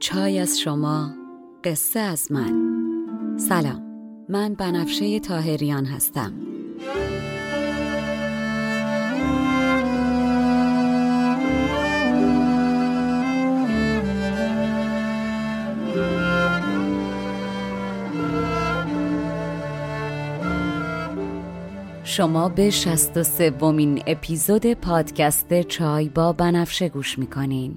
چای از شما قصه از من. سلام من بنفشه تاهریان هستم. شما به شست و سومین اپیزود پادکست چای با بنفشه گوش می‌کنین.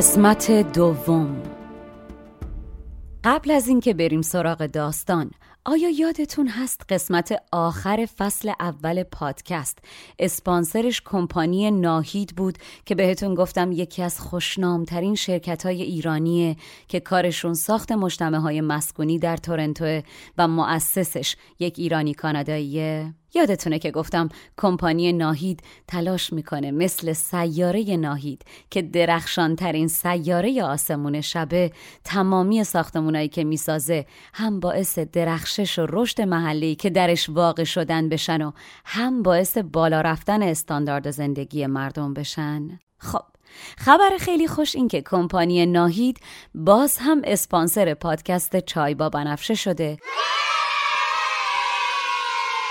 قسمت دوم. قبل از اینکه بریم سراغ داستان آیا یادتون هست قسمت آخر فصل اول پادکست؟ اسپانسرش کمپانی ناهید بود که بهتون گفتم یکی از خوشنامترین شرکت های ایرانیه که کارشون ساخت مجتمع های مسکونی در تورنتو و مؤسسش یک ایرانی کاناداییه یادتونه که گفتم کمپانی ناهید تلاش می‌کنه مثل سیاره ناهید که درخشان ترین سیاره آسمون شبه تمامی ساختمونایی که می‌سازه هم باعث درخشش و رشد محلی که درش واقع شدن بشن و هم باعث بالا رفتن استاندارد زندگی مردم بشن. خب خبر خیلی خوش این که کمپانی ناهید باز هم اسپانسر پادکست چای با بنفشه شده.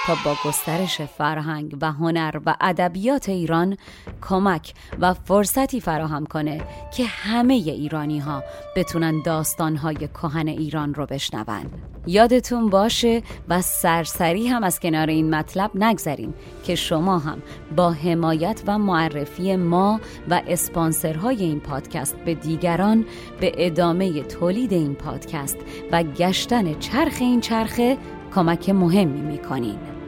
تا با گسترش فرهنگ و هنر و ادبیات ایران کمک و فرصتی فراهم کنه که همه ایرانی ها بتونن داستان های کهن ایران رو بشنون. یادتون باشه و سرسری هم از کنار این مطلب نگذریم که شما هم با حمایت و معرفی ما و اسپانسرهای این پادکست به دیگران به ادامه تولید این پادکست و گشتن چرخ این چرخه کمک مهمی می‌کنین.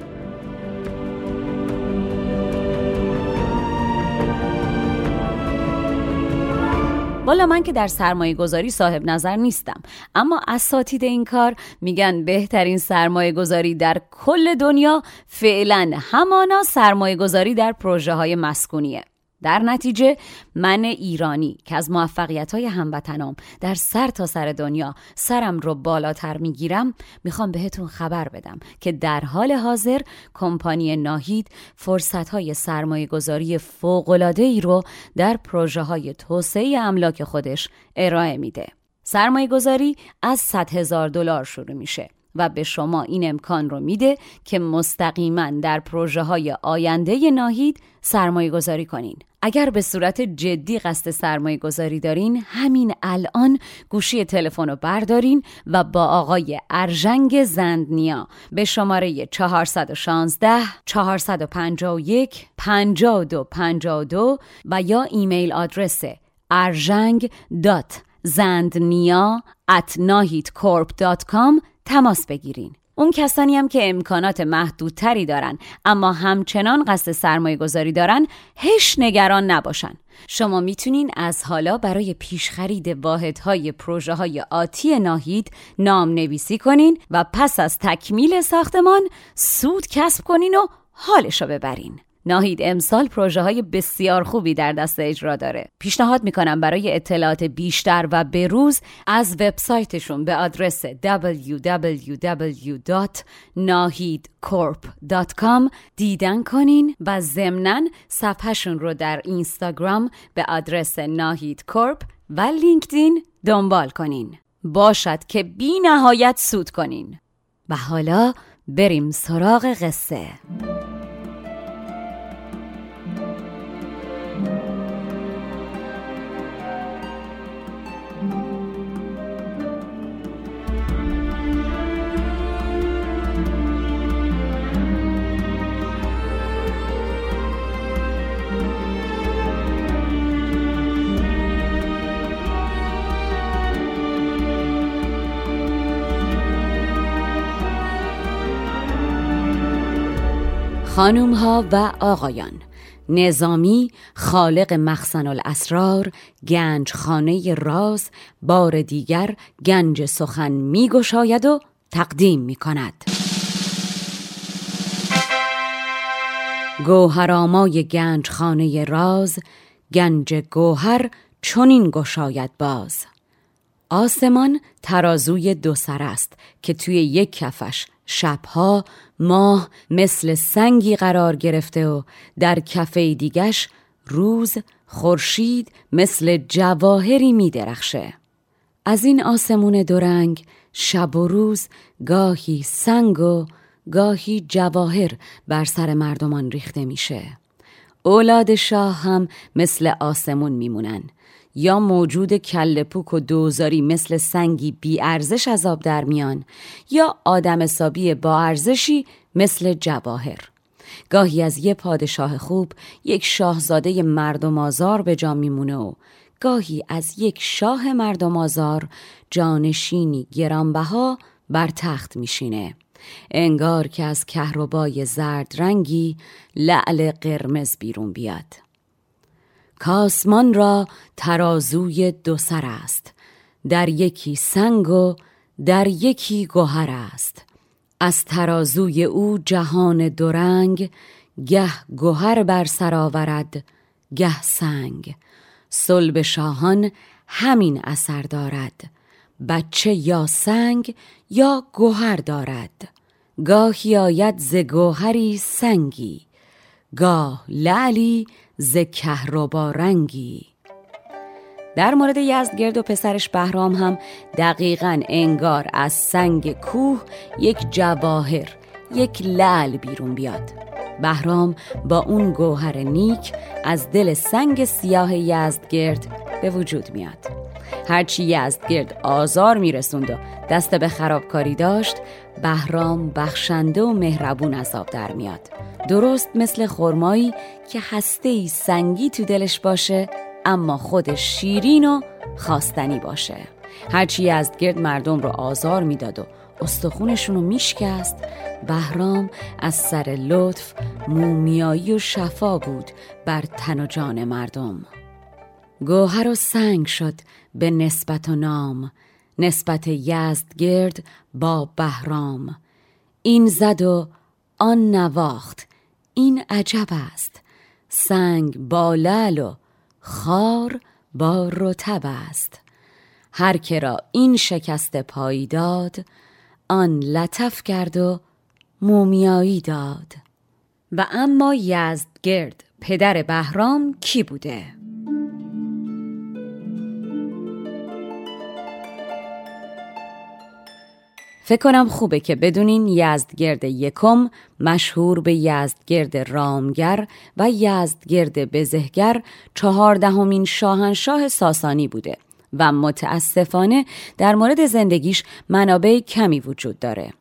والا من که در سرمایه گذاری صاحب نظر نیستم. اما اساتید این کار میگن بهترین سرمایه گذاری در کل دنیا فعلا همانا سرمایه گذاری در پروژه های مسکونیه. در نتیجه من ایرانی که از موفقیت های هموطنام در سر تا سر دنیا سرم رو بالاتر می‌گیرم می‌خوام بهتون خبر بدم که در حال حاضر کمپانی ناهید فرصت های سرمایه گذاری ای رو در پروژه های توسعه املاک خودش ارائه میده. سرمایه گذاری از 100 هزار دلار شروع میشه و به شما این امکان رو میده که مستقیما در پروژه های آینده ناهید سرمایه گذاری کنین. اگر به صورت جدی قصد سرمایه گذاری دارین همین الان گوشی تلفن رو بردارین و با آقای ارژنگ زندنیا به شماره 416 451 5252 و یا ایمیل آدرس ارژنگ دات زندنیا at تماس بگیرین. اون کسانی هم که امکانات محدودتری دارن اما همچنان قصد سرمایه گذاری دارن هش نگران نباشن شما می‌تونین از حالا برای پیشخرید واحدهای پروژه های آتی ناهید نام نویسی کنین و پس از تکمیل ساختمان سود کسب کنین و حالشو ببرین ناهید امسال پروژه های بسیار خوبی در دست اجرا داره. پیشنهاد می‌کنم برای اطلاعات بیشتر و بروز از وبسایتشون به آدرس www.nahidcorp.com دیدن کنین و ضمناً صفحهشون رو در اینستاگرام به آدرس ناهید و لینکدین دنبال کنین. باشد که بی نهایت سود کنین. و حالا بریم سراغ قصه. خانوم ها و آقایان. نظامی خالق مخزن الاسرار گنج خانه راز بار دیگر گنج سخن می گشاید و تقدیم می کند گوهرامای گنج خانه راز گنج گوهر چنین گشاید باز. آسمان ترازوی دو سر است که توی یک کفش شبها ماه مثل سنگی قرار گرفته و در کفه دیگش روز خورشید مثل جواهری می درخشه. از این آسمون دورنگ شب و روز گاهی سنگ و گاهی جواهر بر سر مردمان ریخته میشه. اولاد شاه هم مثل آسمون میمونن یا موجود کل پوک و دوزاری مثل سنگی بی ارزش از آب در میان یا آدم حسابی با ارزشی مثل جواهر. گاهی از یه پادشاه خوب یک شاهزاده مردم آزار به جا میمونه و گاهی از یک شاه مردم آزار جانشینی گرانبها بر تخت میشینه. انگار که از کهربای زرد رنگی لعل قرمز بیرون بیاد. کاسمان را ترازوی دو سر است. در یکی سنگ و در یکی گوهر است. از ترازوی او جهان دورنگ گه گوهر بر سر آورد گه سنگ. صلب شاهان همین اثر دارد. بچه یا سنگ یا گوهر دارد. گاهی آید ز گوهری سنگی. گاه لعلی ز کهربا رنگی. در مورد یزدگرد و پسرش بهرام هم دقیقا انگار از سنگ کوه یک جواهر یک لعل بیرون بیاد. بهرام با اون گوهر نیک از دل سنگ سیاه یزدگرد به وجود میاد. هرچی یزدگرد آزار میرسوند و دست به خرابکاری داشت بهرام بخشنده و مهربون از آب در میاد. درست مثل خرمایی که هسته سنگی تو دلش باشه اما خودش شیرین و خواستنی باشه. هرچی از گرد مردم رو آزار می‌داد و استخونشون رو میشکست بهرام از سر لطف مومیایی و شفا بود بر تن و جان مردم. گوهر و سنگ شد به نسبت و نام. نسبت یزدگرد با بهرام. این زد و آن نواخت. این عجب است. سنگ با لل و خار با رتب است. هر که را این شکست پایی داد آن لطف کرد و مومیایی داد. و اما یزدگرد پدر بهرام کی بوده؟ فکر کنم خوبه که بدونین یزدگرد یکم مشهور به یزدگرد رامگر و یزدگرد بزهگر چهاردهمین شاهنشاه ساسانی بوده و متاسفانه در مورد زندگیش منابع کمی وجود داره.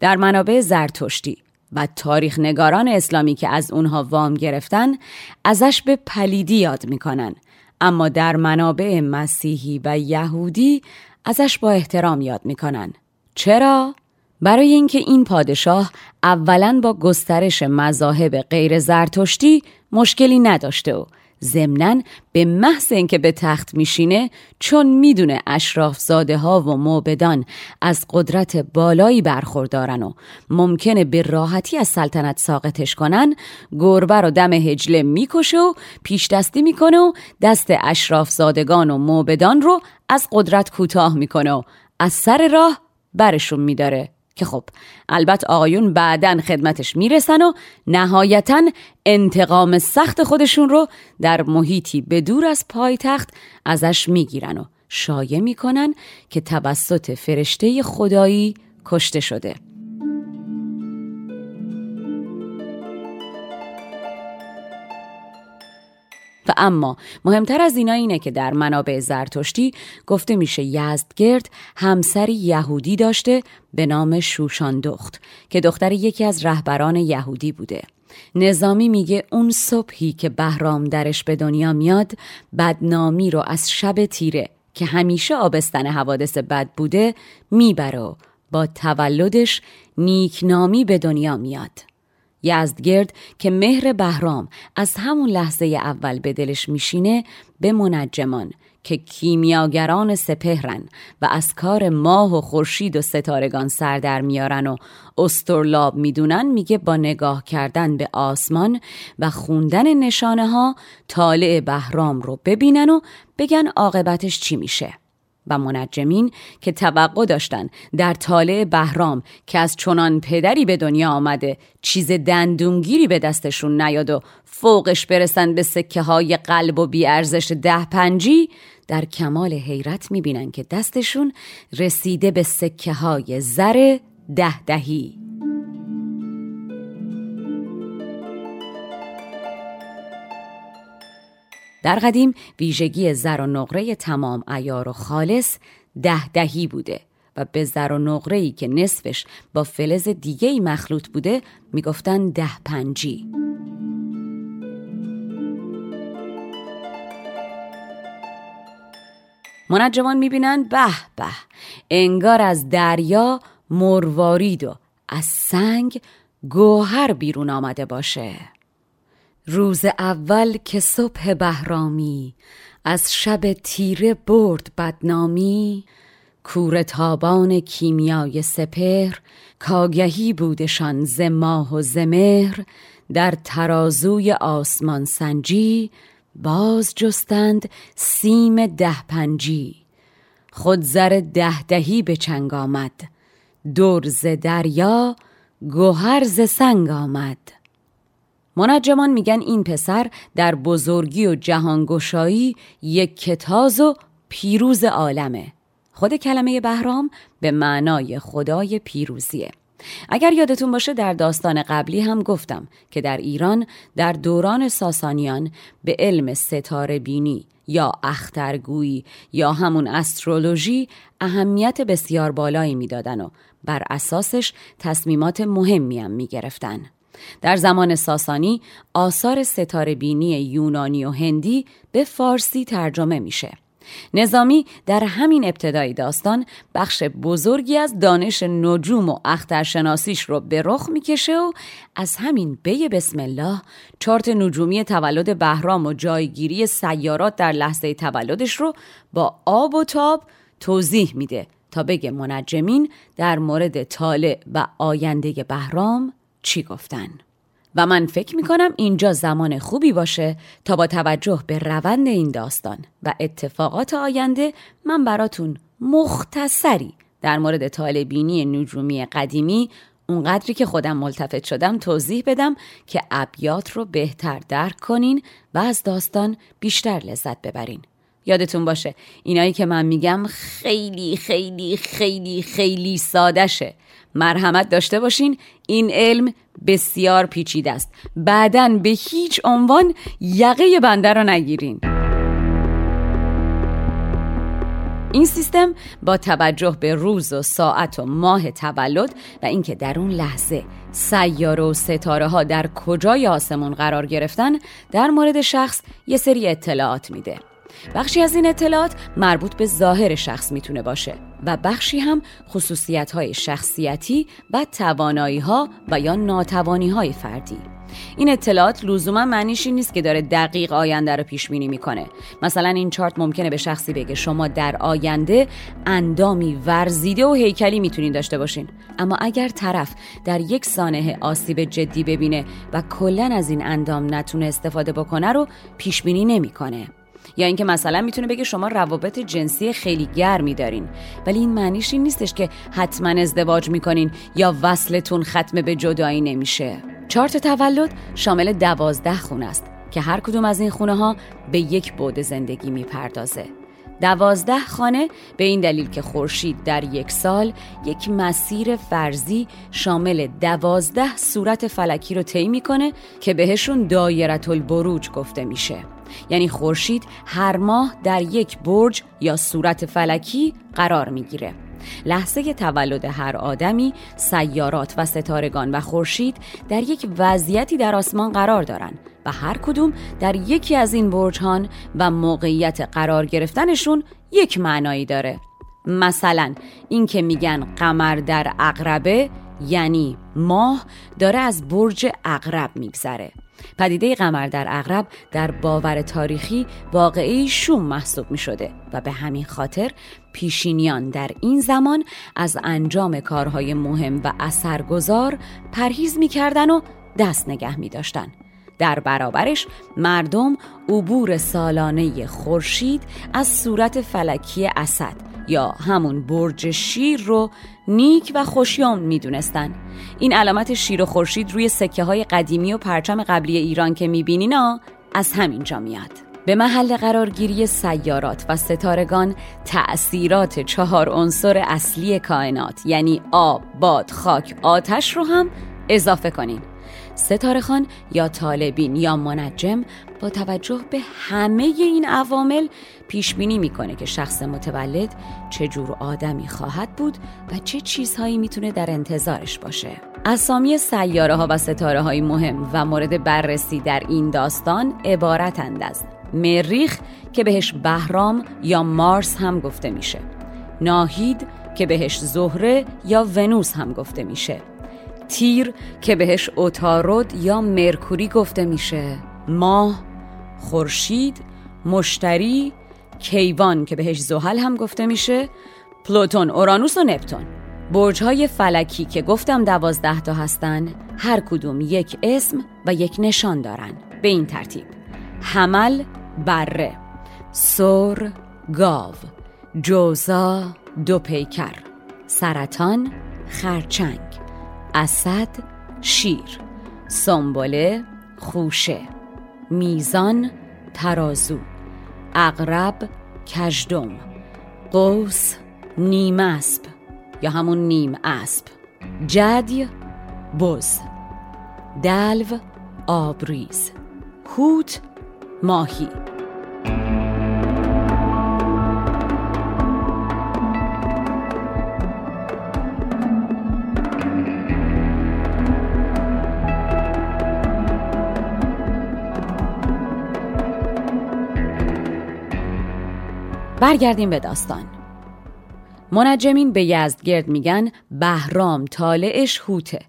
در منابع زرتشتی و تاریخ نگاران اسلامی که از اونها وام گرفتن ازش به پلیدی یاد می‌کنن. اما در منابع مسیحی و یهودی ازش با احترام یاد می‌کنن. چرا؟ برای اینکه این پادشاه اولا با گسترش مذاهب غیر زرتشتی مشکلی نداشته و ضمنا به محض اینکه به تخت میشینه چون می‌دونه اشراف زاده ها و موبدان از قدرت بالایی برخوردارن و ممکنه به راحتی از سلطنت ساقطش کنن گربه رو دم هجله می‌کشه و پیش دستی می‌کنه و دست اشراف زادگان و موبدان رو از قدرت کوتاه می‌کنه و از سر راه برشون میداره. که خب البته آقایون بعدا خدمتش می‌رسن و نهایتا انتقام سخت خودشون رو در محیطی به دور از پایتخت ازش می‌گیرن و شایع می‌کنن که توسط فرشته خدایی کشته شده. و اما مهمتر از اینا اینه که در منابع زرتشتی گفته میشه یزدگرد همسری یهودی داشته به نام شوشان دخت که دختر یکی از رهبران یهودی بوده. نظامی میگه اون صبحی که بهرام درش به دنیا میاد بدنامی رو از شب تیره که همیشه آبستن حوادث بد بوده می‌بره و با تولدش نیکنامی به دنیا میاد. یزدگرد که مهر بهرام از همون لحظه اول به دلش میشینه به منجمان که کیمیاگران سپهرن و از کار ماه و خورشید و ستارگان سر در میارن و استرلاب می‌دونن میگه با نگاه کردن به آسمان و خوندن نشانه ها طالع بهرام رو ببینن و بگن عاقبتش چی میشه. و منجمین که توقع داشتن در طالع بهرام که از چنان پدری به دنیا آمده چیز دندونگیری به دستشون نیاد و فوقش برسن به سکه های قلب و بیارزش ده پنجی در کمال حیرت می‌بینن که دستشون رسیده به سکه های زر ده دهی در قدیم ویژگی زر و نقره تمام ایار و خالص ده دهی بوده و به زر و نقره ای که نصفش با فلز دیگه ای مخلوط بوده می‌گفتن ده پنجی. منجمان می‌بینن به به انگار از دریا مروارید و از سنگ گوهر بیرون آمده باشه. روز اول که صبح بهرامی از شب تیره برد بدنامی. کور تابان کیمیای سپر کاگهی بودشان ز ماه و زمهر در ترازوی آسمان سنجی باز جستند سیم ده پنجی. خود زر ده دهی به چنگ آمد دور ز دریا گوهر ز سنگ آمد. منجمان میگن این پسر در بزرگی و جهانگشایی یک کتاز و پیروز عالمه خود کلمه بهرام به معنای خدای پیروزیه اگر یادتون باشه در داستان قبلی هم گفتم که در ایران در دوران ساسانیان به علم ستاره بینی یا اخترگویی یا همون استرولوژی اهمیت بسیار بالایی می‌دادن و بر اساسش تصمیمات مهمی هم می‌گرفتن. در زمان ساسانی آثار ستاره بینی یونانی و هندی به فارسی ترجمه میشه. نظامی در همین ابتدای داستان بخش بزرگی از دانش نجوم و اخترشناسیش رو به رخ می‌کشه و از همین بی بسم الله چارت نجومی تولد بهرام و جایگیری سیارات در لحظه تولدش رو با آب و تاب توضیح میده تا بگه منجمین در مورد طالع و آینده بهرام چی گفتن. و من فکر می‌کنم اینجا زمان خوبی باشه تا با توجه به روند این داستان و اتفاقات آینده من براتون مختصری در مورد طالبینی نجومی قدیمی اونقدری که خودم ملتفت شدم توضیح بدم که ابیات رو بهتر درک کنین و از داستان بیشتر لذت ببرین. یادتون باشه. اینایی که من میگم خیلی خیلی خیلی خیلی سادشه مرحمت داشته باشین. این علم بسیار پیچیده است. بعدا به هیچ عنوان یقه بنده رو نگیرین. این سیستم با توجه به روز و ساعت و ماه تولد و اینکه در اون لحظه سیاره و ستاره ها در کجای آسمون قرار گرفتن در مورد شخص یه سری اطلاعات میده. بخشی از این اطلاعات مربوط به ظاهر شخص می‌تونه باشه و بخشی هم خصوصیت های شخصیتی و توانایی ها و یا ناتوانی های فردی. این اطلاعات لزوما معنیش این نیست که داره دقیق آینده رو پیش بینی می‌کنه. مثلا این چارت ممکنه به شخصی بگه شما در آینده اندامی ورزیده و هیکلی می‌تونین داشته باشین. اما اگر طرف در یک سانحه آسیب جدی ببینه و کلا از این اندام نتونه استفاده بکنه رو پیش بینی نمی‌کنه. یا اینکه مثلا می‌تونه بگه شما روابط جنسی خیلی گرمی دارین. ولی این معنیش این نیستش که حتما ازدواج می‌کنین یا وصلتون ختم به جدایی نمیشه. چارت تولد شامل دوازده خونه است که هر کدوم از این خونه ها به یک بعد زندگی می‌پردازه. دوازده خانه به این دلیل که خورشید در یک سال یک مسیر فرضی شامل دوازده صورت فلکی رو طی می‌کنه که بهشون دایرت البروج گفته میشه. یعنی خورشید هر ماه در یک برج یا صورت فلکی قرار می‌گیره. لحظه تولد هر آدمی سیارات و ستارگان و خورشید در یک وضعیتی در آسمان قرار دارند و هر کدوم در یکی از این برجهان و موقعیت قرار گرفتنشون یک معنایی داره. مثلا این که میگن قمر در اقربه یعنی ماه داره از برج اقرب میگذره. پدیده قمر در اغرب در باور تاریخی واقعی شوم محسوب می شده و به همین خاطر پیشینیان در این زمان از انجام کارهای مهم و اثرگذار پرهیز می کردن و دست نگه می داشتن. در برابرش مردم عبور سالانه خورشید از صورت فلکی اسد یا همون برج شیر رو نیک و خوشیام می‌دونستن. این علامت شیر و خورشید روی سکه های قدیمی و پرچم قبلی ایران که می‌بینین از همینجا میاد. به محل قرارگیری سیارات و ستارگان تأثیرات چهار عنصر اصلی کائنات یعنی آب، باد، خاک، آتش رو هم اضافه کنین ستاره خان یا طالبین یا منجم توجه به همه این عوامل پیش بینی می‌کنه که شخص متولد چه جور آدمی خواهد بود و چه چیزهایی می‌تونه در انتظارش باشه. اسامی سیاره ها و ستاره های مهم و مورد بررسی در این داستان عبارتند از مریخ که بهش بهرام یا مارس هم گفته میشه. ناهید که بهش زهره یا ونوس هم گفته میشه. تیر که بهش اوتارود یا مرکوری گفته میشه. ماه خورشید مشتری کیوان که بهش زحل هم گفته میشه پلوتون اورانوس و نپتون. برج فلکی که گفتم دوازده تا هستن هر کدوم یک اسم و یک نشان دارن. به این ترتیب. حمل بره. سور گاو. جوزا دو پیکر. سرطان خرچنگ. اسد شیر. سنبله خوشه. میزان ترازو اقرب کژدم قوس نیم اسب یا همون نیم اسب جدی بز دلو آبریز هوت ماهی. برگردیم به داستان. منجمین به یزدگرد میگن بهرام طالعش هوته.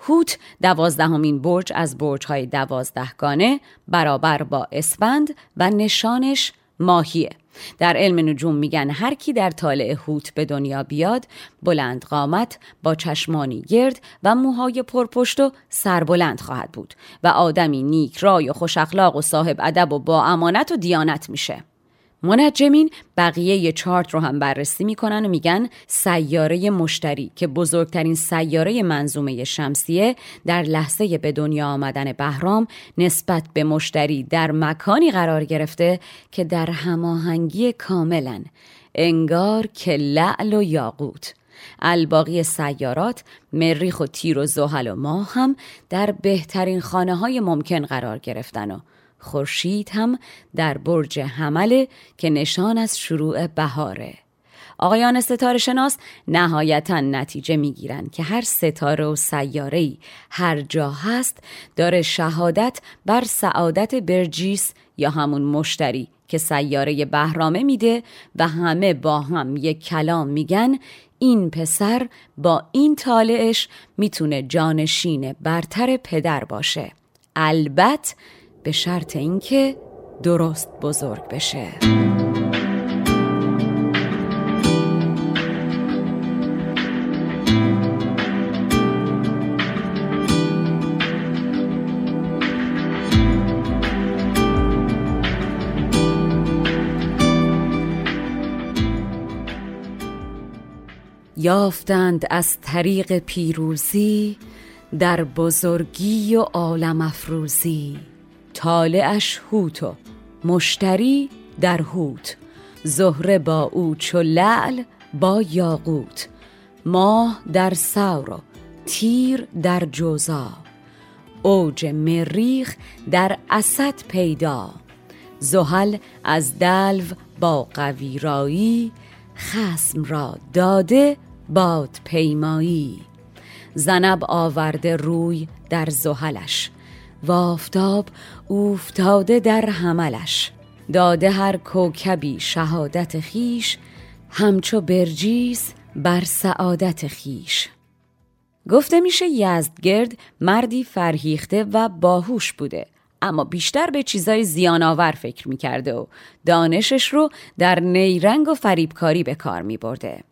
هوت دوازدهمین برج از برجهای دوازدهگانه برابر با اسفند و نشانش ماهیه. در علم نجوم میگن هر کی در طالع هوت به دنیا بیاد بلند قامت با چشمانی گرد و موهای پرپشت و سربلند خواهد بود و آدمی نیک رای و خوش اخلاق و صاحب ادب و با امانت و دیانت میشه. منجمین بقیه چارت رو هم بررسی می‌کنن و میگن سیاره مشتری که بزرگترین سیاره منظومه شمسیه در لحظه به دنیا آمدن بهرام نسبت به مشتری در مکانی قرار گرفته که در هماهنگی کاملا انگار که لعل و یاقوت. الباقی سیارات مریخ و تیر و زحل و ماه هم در بهترین خانه های ممکن قرار گرفتن و خورشید هم در برج حمله که نشان از شروع بهاره. آقایان ستاره شناس نهایتا نتیجه می‌گیرند که هر ستاره و سیاره هر جا هست داره شهادت بر سعادت برجیس یا همون مشتری که سیاره بهرامه میده و همه با هم یک کلام میگن این پسر با این طالعش می‌تونه جانشین برتر پدر باشه. البته به شرط اینکه درست بزرگ بشه. یافتند از طریق پیروزی در بزرگی و عالم افروزی. طالعش و مشتری در هوت زهره با او چو لعل با یاقوت. ماه در سور و تیر در جوزا. اوج مریخ در اسد پیدا. زحل از دلو با قویرایی خسم را داده باد پیمایی. زنب آورده روی در زحلش. و آفتاب اوفتاده در حملش. داده هر کوکبی شهادت خیش همچو برجیس بر سعادت خیش. گفته میشه یزدگرد مردی فرهیخته و باهوش بوده اما بیشتر به چیزای زیانآور فکر می‌کرده و دانشش رو در نیرنگ و فریبکاری به کار میبرده.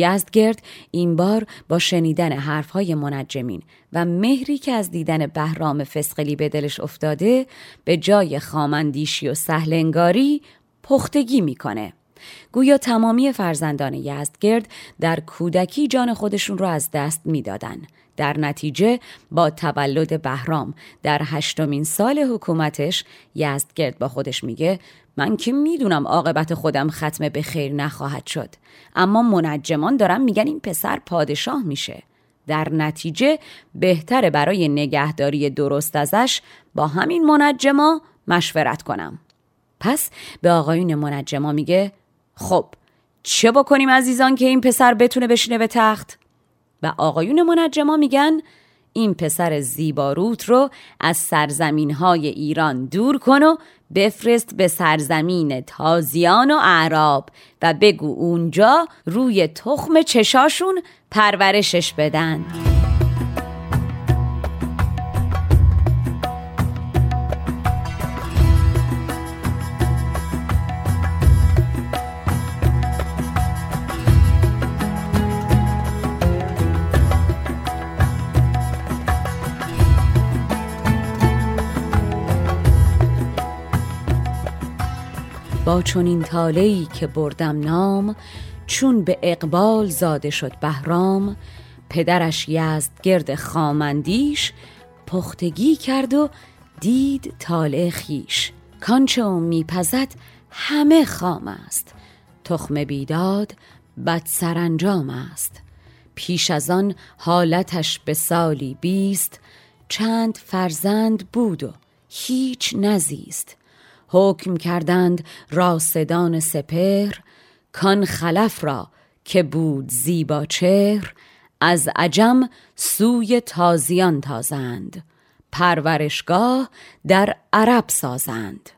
یزدگرد این بار با شنیدن حرفهای منجمین و مهری که از دیدن بهرام فسقلی به دلش افتاده به جای خامندیشی و سهلنگاری پختگی می‌کنه. گویا تمامی فرزندان یزدگرد در کودکی جان خودشون رو از دست می‌دادن. در نتیجه با تولد بهرام در هشتمین سال حکومتش یزدگرد با خودش میگه من که می‌دونم عاقبت خودم ختم به خیر نخواهد شد اما منجمان دارم میگن این پسر پادشاه میشه. در نتیجه بهتره برای نگهداری درست ازش با همین منجما مشورت کنم. پس به آقایون منجما میگه خب چه بکنیم عزیزان که این پسر بتونه بشینه به تخت؟ و آقایون منجما میگن این پسر زیباروت رو از سرزمین های ایران دور کن و بفرست به سرزمین تازیان و اعراب و بگو اونجا روی تخم چشاشون پرورشش بدن. با چنین تالهی که بردم نام چون به اقبال زاده شد بهرام پدرش یزد گرد خامندیش پختگی کرد و دید طالع خیش کانچه او میپزد همه خام است. تخم بیداد بد سرانجام است. پیش از آن حالتش به سالی بیست. چند فرزند بود و هیچ نزیست. حکم کردند راسدان سپهر کان خلف را که بود زیبا چهر از عجم سوی تازیان تازند پرورشگاه در عرب سازند.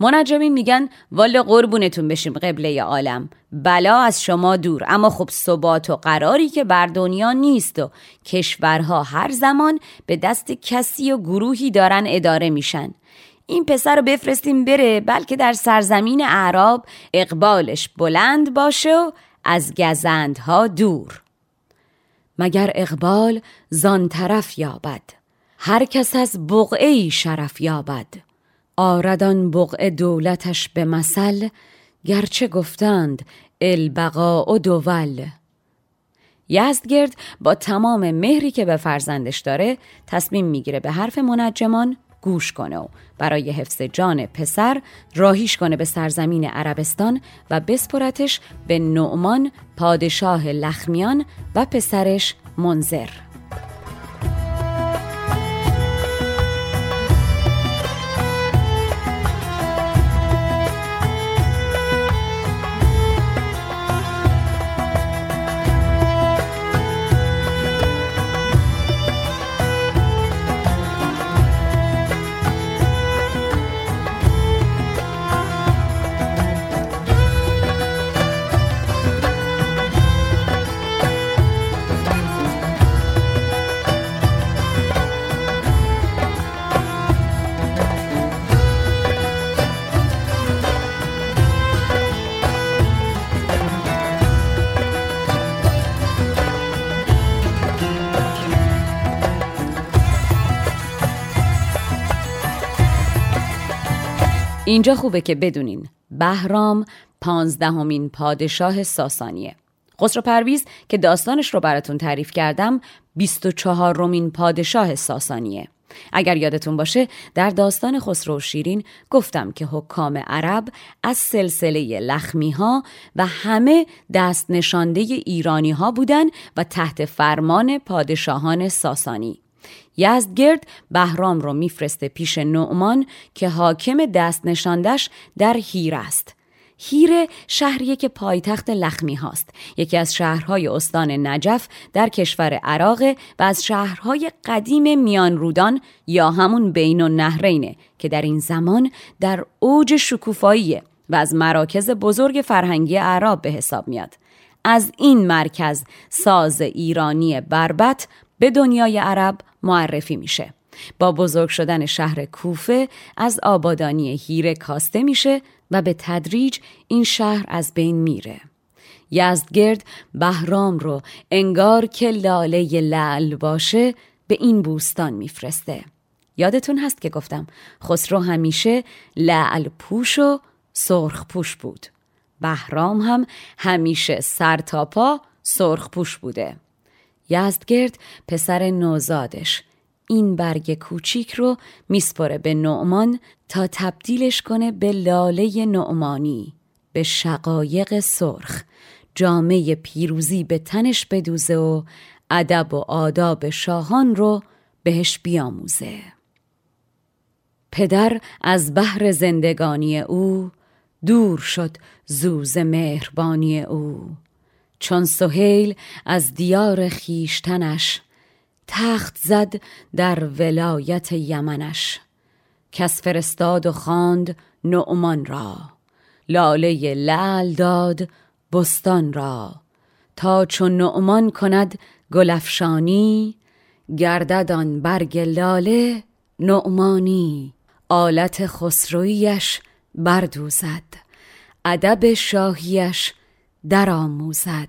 منجمین میگن والا قربونتون بشیم قبله عالم. بلا از شما دور اما خب ثبات و قراری که بر دنیا نیست و کشورها هر زمان به دست کسی و گروهی دارن اداره میشن. این پسر رو بفرستیم بره بلکه در سرزمین اعراب اقبالش بلند باشه و از گزندها دور. مگر اقبال زان طرف یابد؟ هر کس از بقعه ای شرف یابد. آردان بقعه دولتش به مثل گرچه گفتند البقا و دول یزدگرد با تمام مهری که به فرزندش داره تصمیم می‌گیره به حرف منجمان گوش کنه و برای حفظ جان پسر راهیش کنه به سرزمین عربستان و بسپرتش به نعمان پادشاه لخمیان و پسرش منظر. اینجا خوبه که بدونین. بهرام پانزدهمین پادشاه ساسانیه. خسرو پرویز که داستانش رو براتون تعریف کردم 24 رومین پادشاه ساسانیه. اگر یادتون باشه در داستان خسرو شیرین گفتم که حکام عرب از سلسله لخمی ها و همه دست نشانده ایرانی ها بودن و تحت فرمان پادشاهان ساسانی. یزدگرد بهرام رو میفرسته پیش نعمان که حاکم دست نشاندش در هیر است. هیره شهریه که پایتخت لخمی هاست یکی از شهرهای استان نجف در کشور عراق و از شهرهای قدیم میان رودان یا همون بین و نهرینه که در این زمان در اوج شکوفاییه و از مراکز بزرگ فرهنگی عرب به حساب میاد از این مرکز ساز ایرانی بربت به دنیای عرب معرفی میشه. با بزرگ شدن شهر کوفه از آبادانی هیره کاسته میشه و به تدریج این شهر از بین میره. یزدگرد بهرام رو انگار که لاله لعل باشه به این بوستان میفرسته. یادتون هست که گفتم خسرو همیشه لعل پوش و سرخ پوش بود. بهرام هم همیشه سر تا پا سرخ پوش بوده. یزدگرد پسر نوزادش. این برگ کوچیک رو میسپره به نعمان تا تبدیلش کنه به لاله نعمانی به شقایق سرخ. جامعه پیروزی به تنش بدوزه و ادب و آداب شاهان رو بهش بیاموزه. پدر از بحر زندگانی او دور شد زوز مهربانی او. چون سهیل از دیار خیشتنش تخت زد در ولایت یمنش کس فرستاد و خواند نعمان را لاله لعل داد بستان را. تا چون نعمان کند گلفشانی گردد آن برگ لاله نعمانی. آلت خسرویش بردوزد ادب شاهیش در آموزد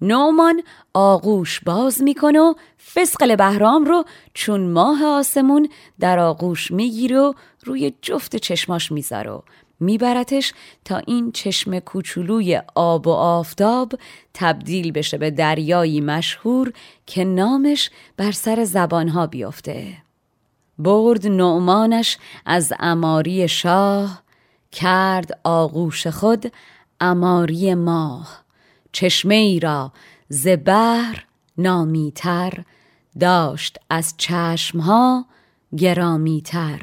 نومان آغوش باز می‌کنه و فسقل بهرام رو چون ماه آسمون در آغوش می‌گیره و روی جفت چشماش می‌ذاره و میبرتش تا این چشم کوچولوی آب و آفتاب تبدیل بشه به دریایی مشهور که نامش بر سر زبانها بیفته. برد نعمانش از اماری شاه کرد آغوش خود اماری ماه. چشمه ای را ز بحر نامیتر داشت از چشمها گرامیتر.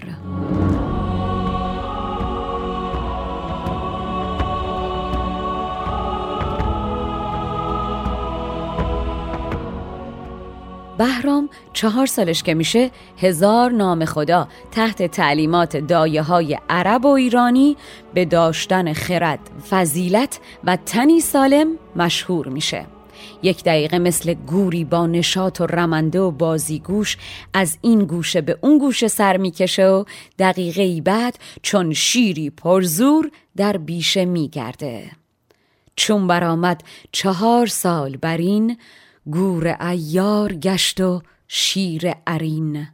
بهرام چهار سالش که میشه هزار نام خدا تحت تعلیمات دایه های عرب و ایرانی به داشتن خرد، فضیلت و تنی سالم مشهور میشه. یک دقیقه مثل گوری با نشاط و رمنده و بازیگوش از این گوشه به اون گوشه سر می‌کشه و دقیقه ای بعد چون شیری پرزور در بیشه میگرده چون برآمد چهار سال برین گور ایار گشت و شیر ارین.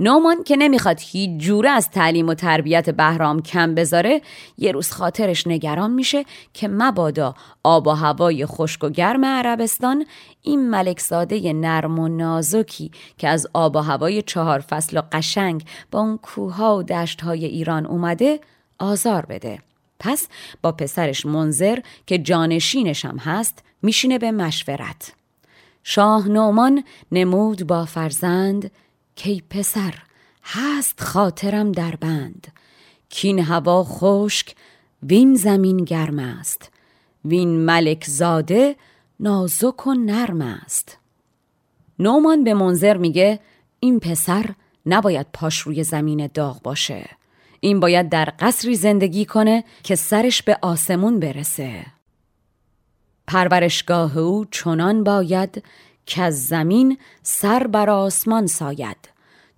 نومان که نمی‌خواد هیچ جوره از تعلیم و تربیت بهرام کم بذاره یه روز خاطرش نگران میشه که مبادا آب و هوای خشک و گرم عربستان این ملک ساده نرم و نازکی که از آب و هوای چهار فصل و قشنگ با اون کوها و دشتهای ایران اومده آزار بده. پس با پسرش منظر که جانشینش هم هست میشینه به مشورت. شاه نومان نمود با فرزند کی پسر هست خاطرم در بند. کین هوا خشک وین زمین گرم است. وین ملک زاده نازک و نرم است. نومان به منظر میگه این پسر نباید پاش روی زمین داغ باشه. این باید در قصری زندگی کنه که سرش به آسمون برسه. پرورشگاه او چنان باید که از زمین سر بر آسمان ساید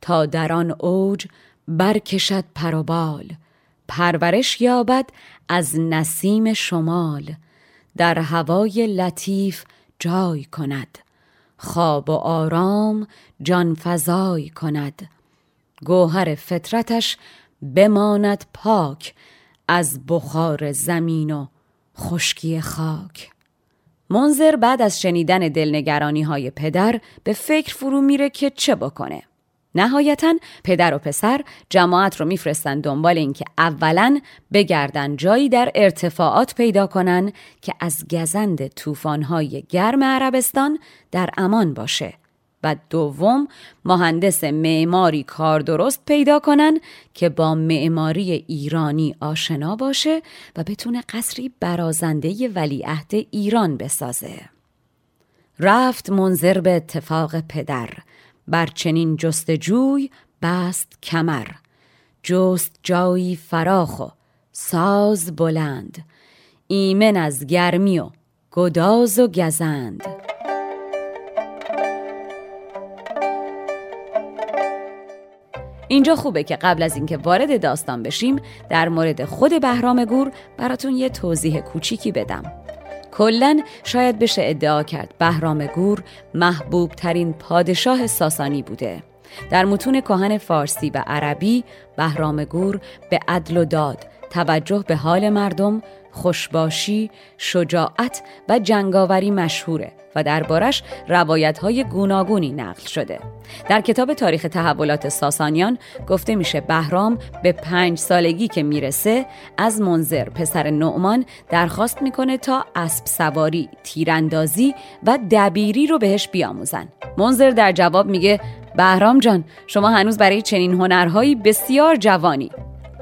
تا در آن اوج برکشد پروبال پرورش یابد از نسیم شمال در هوای لطیف جای کند. خواب و آرام جان فزای کند. گوهر فطرتش بماند پاک از بخار زمین و خشکی خاک. منظر بعد از شنیدن دلنگرانی های پدر به فکر فرو میره که چه بکنه. نهایتا پدر و پسر جماعت رو میفرستن دنبال اینکه اولا بگردن جایی در ارتفاعات پیدا کنن که از گزند طوفان‌های گرم عربستان در امان باشه. و دوم مهندس معماری کار درست پیدا کنن که با معماری ایرانی آشنا باشه و بتونه قصری برازنده ولیعهد ایران بسازه. رفت منظر به اتفاق پدر. بر چنین جستجوی بست کمر. جست جایی فراخ و ساز بلند. ایمن از گرمی و گداز و گزند. اینجا خوبه که قبل از اینکه وارد داستان بشیم در مورد خود بهرام گور براتون یه توضیح کوچیکی بدم. کلا شاید بشه ادعا کرد بهرام گور محبوب ترین پادشاه ساسانی بوده. در متون کهن فارسی و عربی بهرام گور به عدل و داد توجه به حال مردم خوشباشی، شجاعت و جنگاوری مشهوره و دربارش روایت های گوناگونی نقل شده. در کتاب تاریخ تحولات ساسانیان گفته میشه بهرام به پنج سالگی که می‌رسه از منظر پسر نعمان درخواست می‌کنه تا اسب سواری، تیراندازی و دبیری رو بهش بیاموزن. منظر در جواب میگه بهرام جان شما هنوز برای چنین هنرهایی بسیار جوانی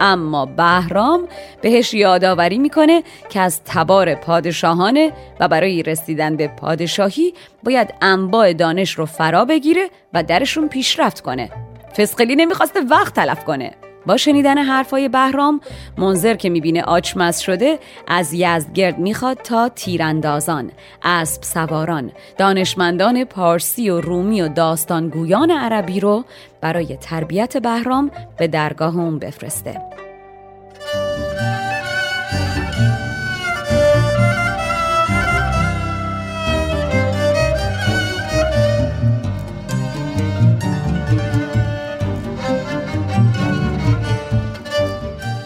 اما بهرام بهش یادآوری می‌کنه که از تبار پادشاهانه و برای رسیدن به پادشاهی باید انواع دانش رو فرا بگیره و درشون پیشرفت کنه. فسقلی نمی‌خواسته وقت تلف کنه. با شنیدن حرفای بهرام منظر که می‌بینه آچمز شده از یزدگرد می‌خواد تا تیراندازان اسب سواران دانشمندان پارسی و رومی و داستانگویان عربی رو برای تربیت بهرام به درگاه اون بفرسته.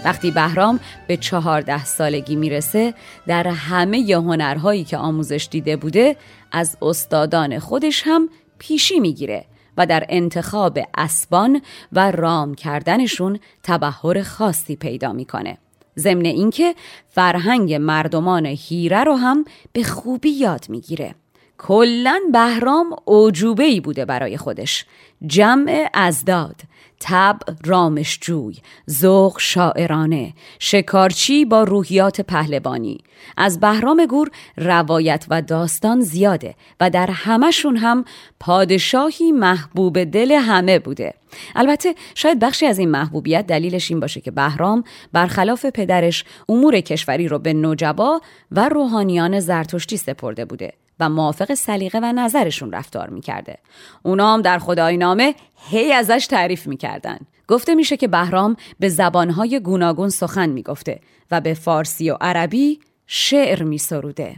وقتی بهرام به چهارده سالگی می‌رسه در همه ی هنرهایی که آموزش دیده بوده از استادان خودش هم پیشی می‌گیره و در انتخاب اسبان و رام کردنشون تبهر خاصی پیدا می‌کنه. ضمن اینکه فرهنگ مردمان هیره رو هم به خوبی یاد می‌گیره. کلا بهرام اوجوبه ای بوده برای خودش جمع ازداد تب رامشجوی ذوق شاعرانه شکارچی با روحیات پهلوانی. از بهرام گور روایت و داستان زیاده و در همشون هم پادشاهی محبوب دل همه بوده. البته شاید بخشی از این محبوبیت دلیلش این باشه که بهرام برخلاف پدرش امور کشوری رو به نوجبا و روحانیان زرتشتی سپرده بوده. و موافق سلیقه و نظرشون رفتار می‌کرده. اونا هم در خدای نامه هی ازش تعریف می‌کردن. گفته میشه که بهرام به زبانهای گوناگون سخن می‌گفته و به فارسی و عربی شعر میسروده.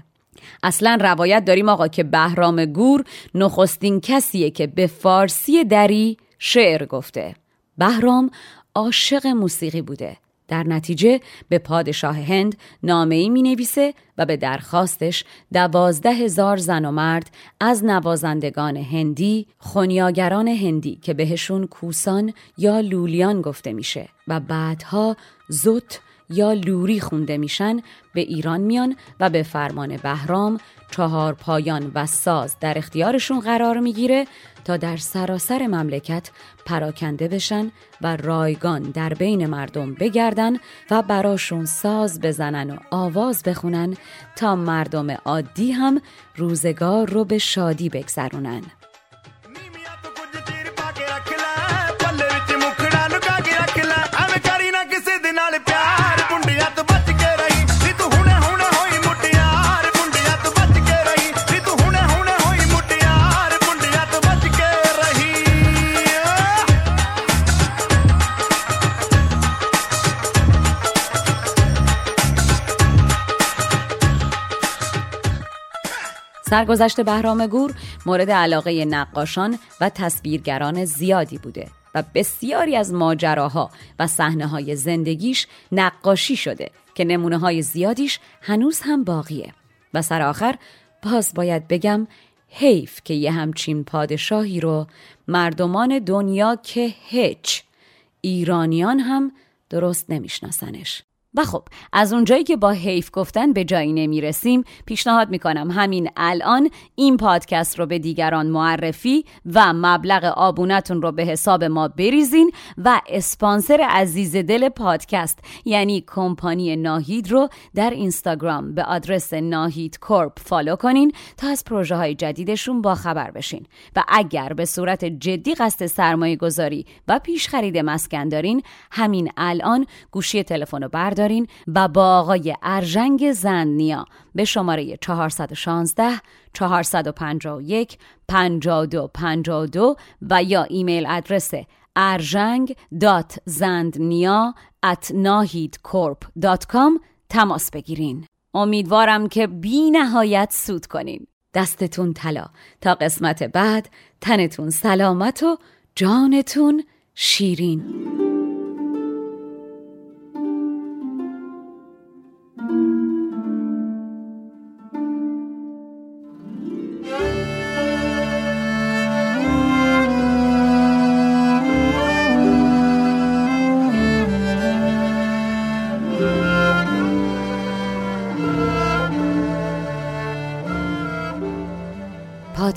اصلا روایت داریم آقا که بهرام گور نخستین کسیه که به فارسی دری شعر گفته. بهرام عاشق موسیقی بوده در نتیجه به پادشاه هند نامه ای می نویسه و به درخواستش دوازده هزار زن و مرد از نوازندگان هندی خونیاگران هندی که بهشون کوسان یا لولیان گفته میشه و بعدها زوت یا لوری خونده میشن به ایران میان و به فرمان بهرام چهار پایان و ساز در اختیارشون قرار می‌گیره تا در سراسر مملکت پراکنده بشن و رایگان در بین مردم بگردن و براشون ساز بزنن و آواز بخونن تا مردم عادی هم روزگار رو به شادی بگذرونن. سرگذشت بهرام گور مورد علاقه نقاشان و تصویرگران زیادی بوده و بسیاری از ماجراها و صحنه های زندگیش نقاشی شده که نمونه های زیادیش هنوز هم باقیه. و سر آخر باز باید بگم حیف که یه همچین پادشاهی رو مردمان دنیا که هیچ ایرانیان هم درست نمیشناسنش. و خب از اونجایی که با حیف گفتن به جایی نمی رسیم پیشنهاد می‌کنم همین الان این پادکست رو به دیگران معرفی و مبلغ آبونتون رو به حساب ما بریزین و اسپانسر عزیز دل پادکست یعنی کمپانی ناهید رو در اینستاگرام به آدرس ناهید کورپ فالو کنین تا از پروژه های جدیدشون با خبر بشین. و اگر به صورت جدی قصد سرمایه گذاری و پیش خرید مسکن دارین همین الان گوشی تلفن رو دارین و با آقای ارژنگ زندنیا به شماره 416 451 5252 و یا ایمیل ادرس ارژنگ زندنیا at تماس بگیرین. امیدوارم که بی نهایت سود کنین. دستتون طلا. تا قسمت بعد تنتون سلامت و جانتون شیرین.